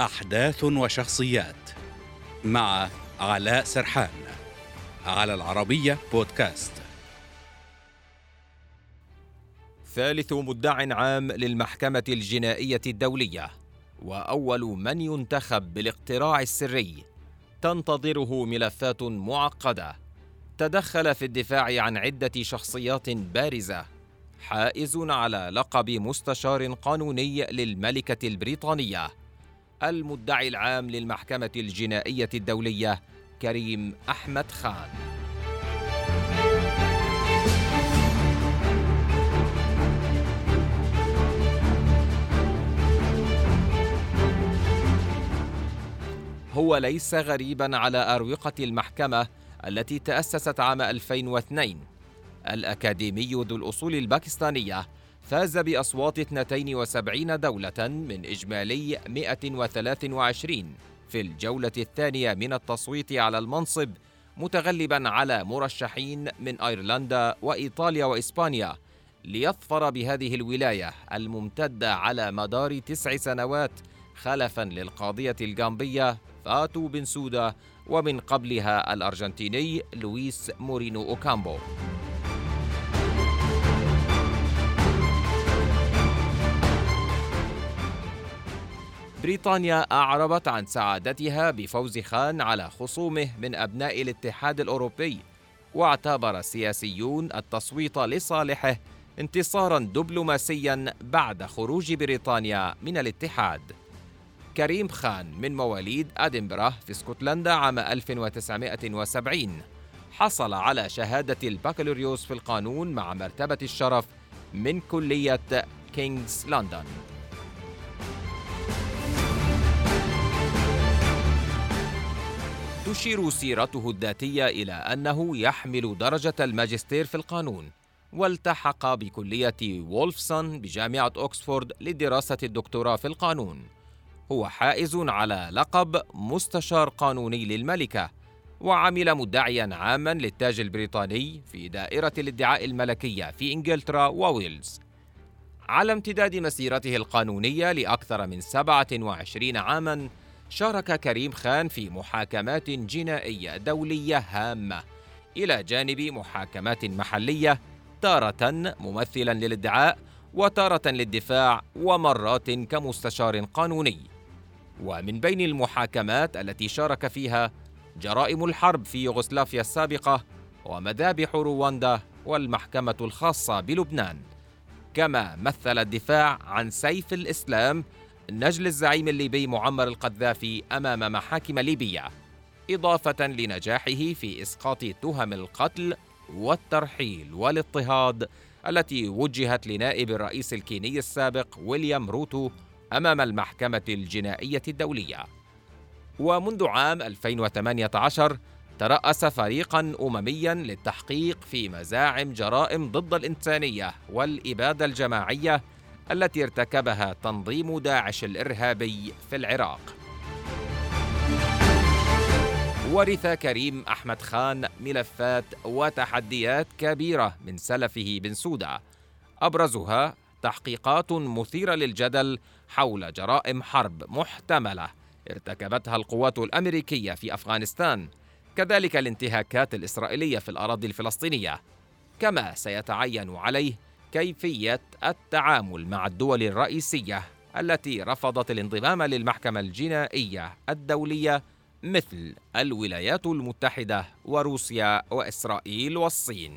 أحداث وشخصيات مع علاء سرحان على العربية بودكاست. ثالث مدع عام للمحكمة الجنائية الدولية وأول من ينتخب بالاقتراع السري. تنتظره ملفات معقدة. تدخل في الدفاع عن عدة شخصيات بارزة. حائز على لقب مستشار قانوني للملكة البريطانية. المدعي العام للمحكمة الجنائية الدولية كريم أحمد خان. هو ليس غريبا على أروقة المحكمة التي تأسست عام 2002 الأكاديمي ذو الأصول الباكستانية فاز بأصوات 72 دولة من إجمالي 123 في الجولة الثانية من التصويت على المنصب متغلبا على مرشحين من أيرلندا وإيطاليا وإسبانيا ليظفر بهذه الولاية الممتدة على مدار تسع سنوات خلفا للقاضية الجامبية فاتو بن سودا ومن قبلها الأرجنتيني لويس مورينو أوكامبو. بريطانيا أعربت عن سعادتها بفوز خان على خصومه من أبناء الاتحاد الأوروبي واعتبر السياسيون التصويت لصالحه انتصارا دبلوماسيا بعد خروج بريطانيا من الاتحاد. كريم خان من مواليد أدنبرا في اسكتلندا عام 1970 حصل على شهادة البكالوريوس في القانون مع مرتبة الشرف من كلية كينغز لندن. تشير سيرته الذاتية إلى أنه يحمل درجة الماجستير في القانون والتحق بكلية وولفسون بجامعة أكسفورد لدراسة الدكتوراه في القانون. هو حائز على لقب مستشار قانوني للملكة وعمل مدعيا عاما للتاج البريطاني في دائرة الادعاء الملكية في إنجلترا وويلز. على امتداد مسيرته القانونية لأكثر من 27 عاماً شارك كريم خان في محاكمات جنائية دولية هامة. إلى جانب محاكمات محلية تارة ممثلا للادعاء وتارة للدفاع ومرات كمستشار قانوني. ومن بين المحاكمات التي شارك فيها جرائم الحرب في يوغوسلافيا السابقة ومذابح رواندا والمحكمة الخاصة بلبنان. كما مثل الدفاع عن سيف الإسلام نجل الزعيم الليبي معمر القذافي أمام محاكم ليبيه إضافة لنجاحه في إسقاط تهم القتل والترحيل والاضطهاد التي وجهت لنائب الرئيس الكيني السابق ويليام روتو أمام المحكمة الجنائية الدولية. ومنذ عام 2018 ترأس فريقا أمميا للتحقيق في مزاعم جرائم ضد الإنسانية والإبادة الجماعية التي ارتكبها تنظيم داعش الإرهابي في العراق. ورث كريم أحمد خان ملفات وتحديات كبيرة من سلفه بن سوده أبرزها تحقيقات مثيرة للجدل حول جرائم حرب محتملة ارتكبتها القوات الأمريكية في أفغانستان. كذلك الانتهاكات الإسرائيلية في الأراضي الفلسطينية. كما سيتعين عليه كيفية التعامل مع الدول الرئيسية التي رفضت الانضمام للمحكمة الجنائية الدولية مثل الولايات المتحدة وروسيا وإسرائيل والصين.